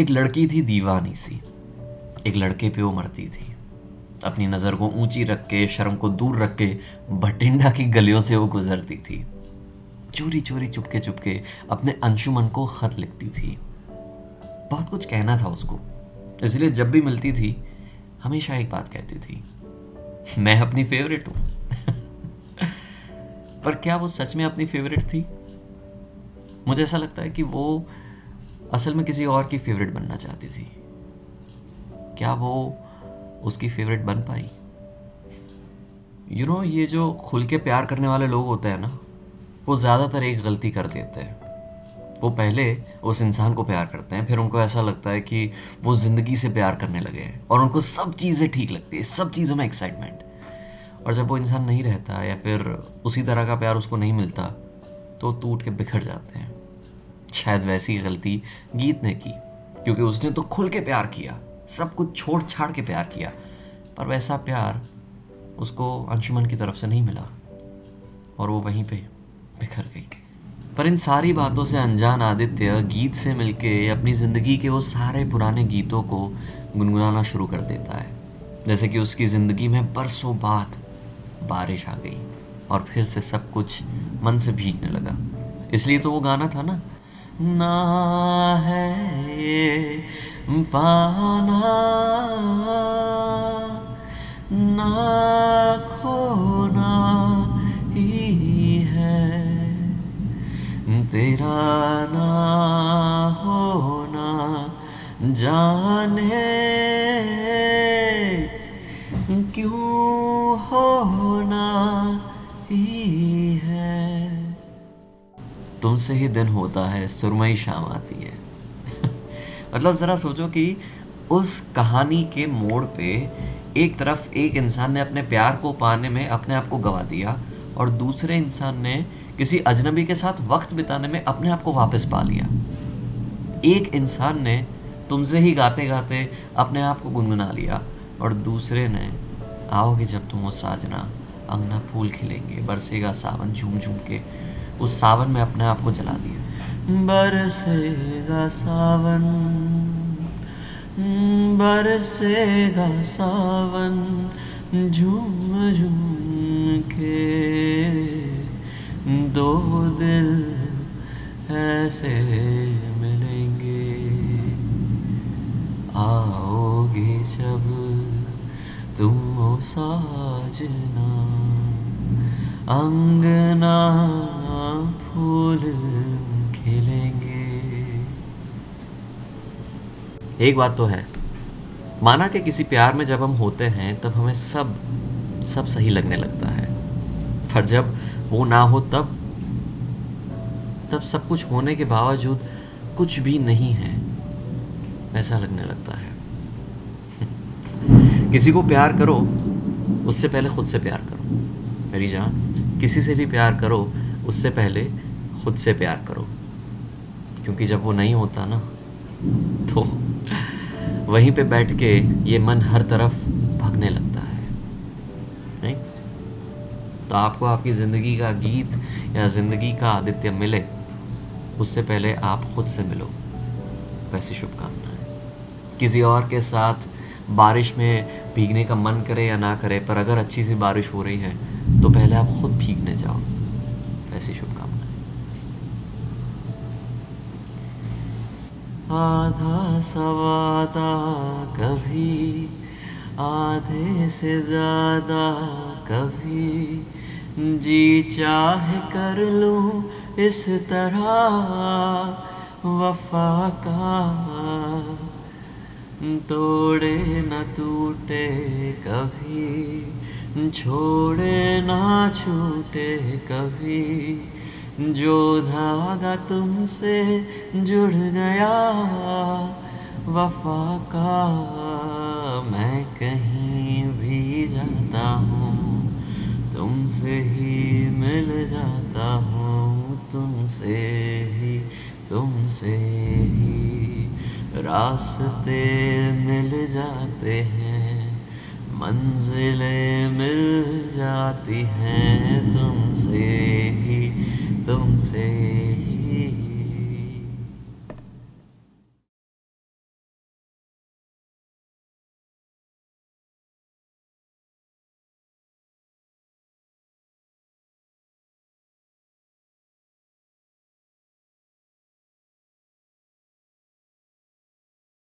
एक लड़की थी दीवानी सी। एक लड़के पे वो मरती थी। अपनी नज़र को ऊँची रख के, शर्म को दूर रख के, भटिंडा की गलियों से वो गुजरती थी। चोरी चोरी, चुपके चुपके अपने अंशुमन को खत लिखती थी। बहुत कुछ कहना था उसको। इसलिए जब भी मिलती थी, हमेशा एक बात कहती थी, मैं अपनी फेवरेट हूँ। पर क्या वो सच में अपनी फेवरेट थी? मुझे ऐसा लगता है कि वो असल में किसी और की फेवरेट बनना चाहती थी। क्या वो उसकी फेवरेट बन पाई? यू you नो know, ये जो खुल के प्यार करने वाले लोग होते हैं ना वो ज़्यादातर एक गलती कर देते हैं। वो पहले उस इंसान को प्यार करते हैं फिर उनको ऐसा लगता है कि वो ज़िंदगी से प्यार करने लगे हैं और उनको सब चीज़ें ठीक लगती है सब चीज़ों में एक्साइटमेंट और जब वो इंसान नहीं रहता या फिर उसी तरह का प्यार उसको नहीं मिलता तो टूट के बिखर जाते हैं। शायद वैसी गलती गीत ने की, क्योंकि उसने तो खुल के प्यार किया, सब कुछ छोड़ छाड़ के प्यार किया, पर वैसा प्यार उसको अंशुमन की तरफ़ से नहीं मिला, और वो वहीं पे बिखर गई। पर इन सारी बातों से अनजान आदित्य गीत से मिलके अपनी ज़िंदगी के वो सारे पुराने गीतों को गुनगुनाना शुरू कर देता है, जैसे कि उसकी ज़िंदगी में बरसों बाद बारिश आ गई, और फिर से सब कुछ मन से भीगने लगा। इसलिए तो वो गाना था ना ना है ये पाना। ना खोना ही है। तेरा ना होना जाने क्यों होना ही तुमसे ही दिन होता है, सुरमई शाम आती है। मतलब ज़रा सोचो कि उस कहानी के मोड़ पे एक तरफ़ एक इंसान ने अपने प्यार को पाने में अपने आप को गवा दिया और दूसरे इंसान ने किसी अजनबी के साथ वक्त बिताने में अपने आप को वापस पा लिया। एक इंसान ने तुमसे ही गाते गाते अपने आप को गुनगुना लिया और दूसरे ने, आओगे जब तुम वो साजना अंगना फूल खिलेंगे, बरसेगा सावन झूम झूम के उस सावन में अपने आप को जला दिया। बरसेगा सावन बरसेगा सावन झूम झूम के दो दिल ऐसे मिलेंगे। आओगे जब तुम हो साजना। अंगना फूल खिलेंगे। एक बात तो है, माना कि किसी प्यार में जब हम होते हैं, तब हमें सब सब सही लगने लगता है। पर जब वो ना हो तब तब सब कुछ होने के बावजूद कुछ भी नहीं है, ऐसा लगने लगता है। किसी को प्यार करो, उससे पहले खुद से प्यार करो। मेरी जान किसी से भी प्यार करो, उससे पहले खुद से प्यार करो। क्योंकि जब वो नहीं होता ना तो वहीं पे बैठ के ये मन हर तरफ़ भगने लगता है। नहीं तो आपको आपकी ज़िंदगी का गीत या ज़िंदगी का आदित्य मिले, उससे पहले आप खुद से मिलो। वैसी शुभकामनाएँ। किसी और के साथ बारिश में भीगने का मन करे या ना करे, पर अगर अच्छी सी बारिश हो रही है तो पहले आप खुद भीगने जाओ। ऐसी शुभकामनाएँ। आधा सवादा कभी, आधे से ज़्यादा कभी, जी चाहे कर लूँ इस तरह, वफा का तोड़े न टूटे कभी, छोड़े ना छूटे कभी। जो धागा तुमसे जुड़ गया, वफा का मैं कहीं भी जाता हूँ, तुमसे ही मिल जाता हूँ, तुमसे ही तुमसे ही। रास्ते मिल जाते हैं मंजिलें मिल जाती हैं तुमसे ही तुमसे ही।